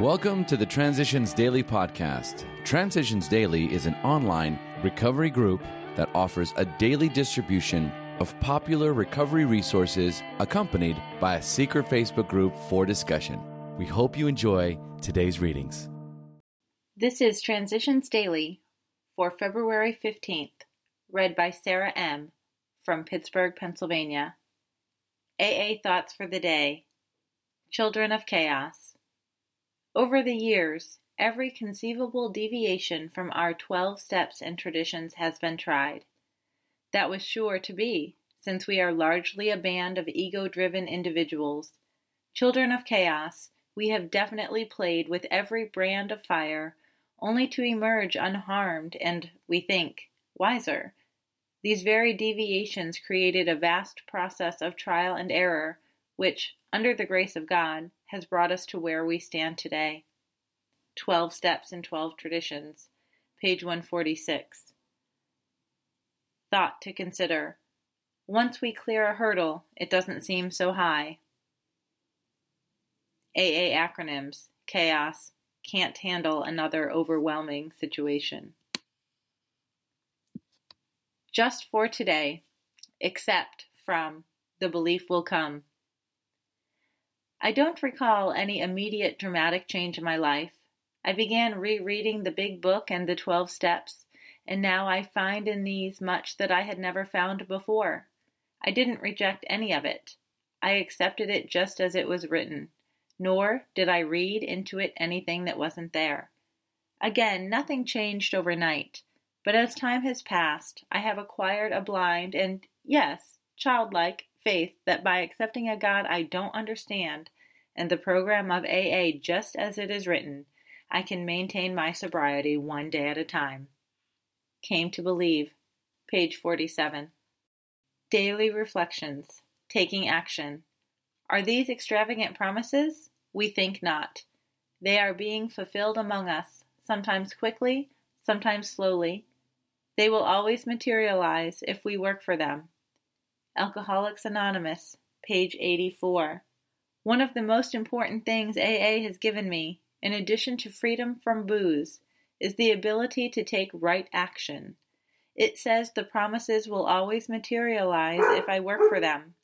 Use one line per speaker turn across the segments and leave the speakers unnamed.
Welcome to the Transitions Daily podcast. Transitions Daily is an online recovery group that offers a daily distribution of popular recovery resources accompanied by a secret Facebook group for discussion. We hope you enjoy today's readings.
This is Transitions Daily for February 15th, read by Sarah M. from Pittsburgh, Pennsylvania. AA Thoughts for the Day Children of Chaos. Over the years, every conceivable deviation from our twelve steps and traditions has been tried. That was sure to be, since we are largely a band of ego driven individuals. Children of chaos, we have definitely played with every brand of fire, only to emerge unharmed and, we think, wiser. These very deviations created a vast process of trial and error, which, under the grace of God, has brought us to where we stand today. Twelve Steps and Twelve Traditions, page 146. Thought to consider. Once we clear a hurdle, it doesn't seem so high. AA acronyms Chaos, can't handle another overwhelming situation. Just for today, except from The Belief Will Come I don't recall any immediate dramatic change in my life. I began rereading the Big Book and the Twelve Steps, and now I find in these much that I had never found before. I didn't reject any of it. I accepted it just as it was written, nor did I read into it anything that wasn't there. Again, nothing changed overnight, but as time has passed, I have acquired a blind and, yes, childlike faith that by accepting a God I don't understand and the program of AA just as it is written, I can maintain my sobriety one day at a time. Came to believe, page 47. Daily reflections, taking action. Are these extravagant promises? We think not. They are being fulfilled among us, sometimes quickly, sometimes slowly. They will always materialize if we work for them. Alcoholics Anonymous, page 84. One of the most important things AA has given me, in addition to freedom from booze, is the ability to take right action. It says the promises will always materialize if I work for them.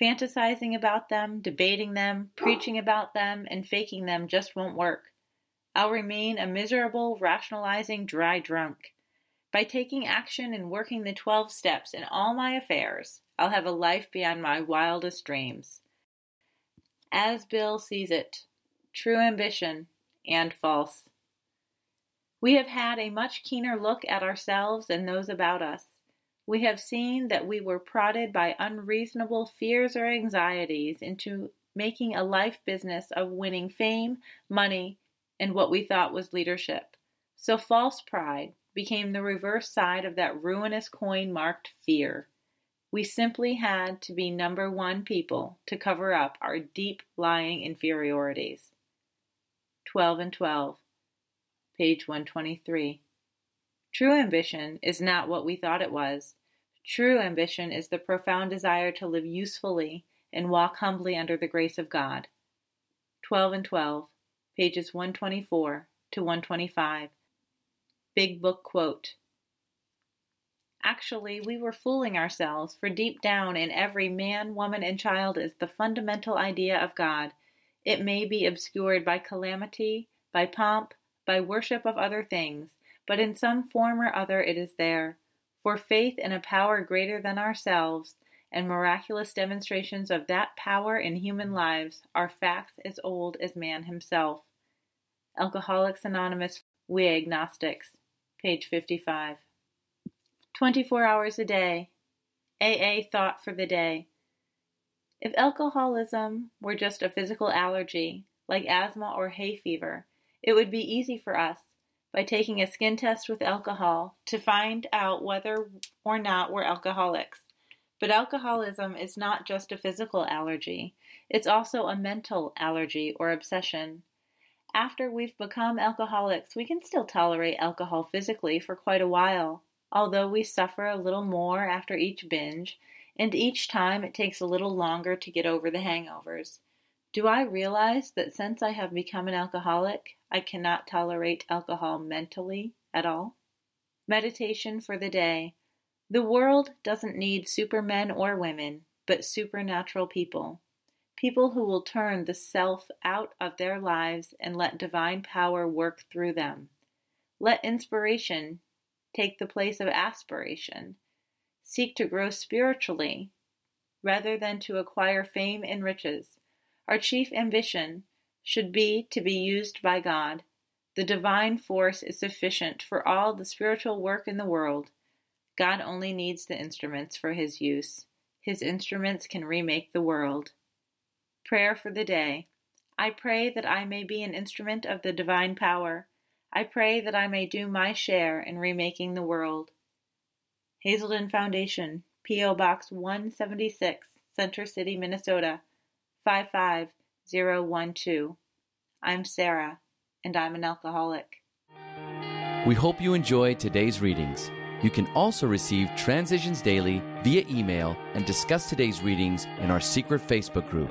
Fantasizing about them, debating them, preaching about them, and faking them just won't work. I'll remain a miserable, rationalizing, dry drunk. By taking action and working the 12 steps in all my affairs, I'll have a life beyond my wildest dreams. As Bill sees it, true ambition and false. We have had a much keener look at ourselves and those about us. We have seen that we were prodded by unreasonable fears or anxieties into making a life business of winning fame, money, and what we thought was leadership. So false pride became the reverse side of that ruinous coin marked fear. We simply had to be number one people to cover up our deep lying inferiorities. 12 and 12, page 123. True ambition is not what we thought it was. True ambition is the profound desire to live usefully and walk humbly under the grace of God. 12 and 12, pages 124 to 125. Big Book Quote Actually, we were fooling ourselves, for deep down in every man, woman, and child is the fundamental idea of God. It may be obscured by calamity, by pomp, by worship of other things, but in some form or other it is there. For faith in a power greater than ourselves, and miraculous demonstrations of that power in human lives, are facts as old as man himself. Alcoholics Anonymous, We Agnostics, page 55. 24 hours a day. AA thought for the day. If alcoholism were just a physical allergy, like asthma or hay fever, it would be easy for us, by taking a skin test with alcohol, to find out whether or not we're alcoholics. But alcoholism is not just a physical allergy, it's also a mental allergy or obsession. After we've become alcoholics, we can still tolerate alcohol physically for quite a while although we suffer a little more after each binge, and each time it takes a little longer to get over the hangovers. Do I realize that since I have become an alcoholic, I cannot tolerate alcohol mentally at all? Meditation for the day. The world doesn't need supermen or women, but supernatural people. People who will turn the self out of their lives and let divine power work through them. Let inspiration take the place of aspiration. Seek to grow spiritually rather than to acquire fame and riches. Our chief ambition should be to be used by God. The divine force is sufficient for all the spiritual work in the world. God only needs the instruments for his use. His instruments can remake the world. Prayer for the day. I pray that I may be an instrument of the divine power. I pray that I may do my share in remaking the world. Hazelden Foundation, P.O. Box 176, Center City, Minnesota 55012. I'm Sarah, and I'm an alcoholic.
We hope you enjoyed today's readings. You can also receive Transitions Daily via email and discuss today's readings in our secret Facebook group.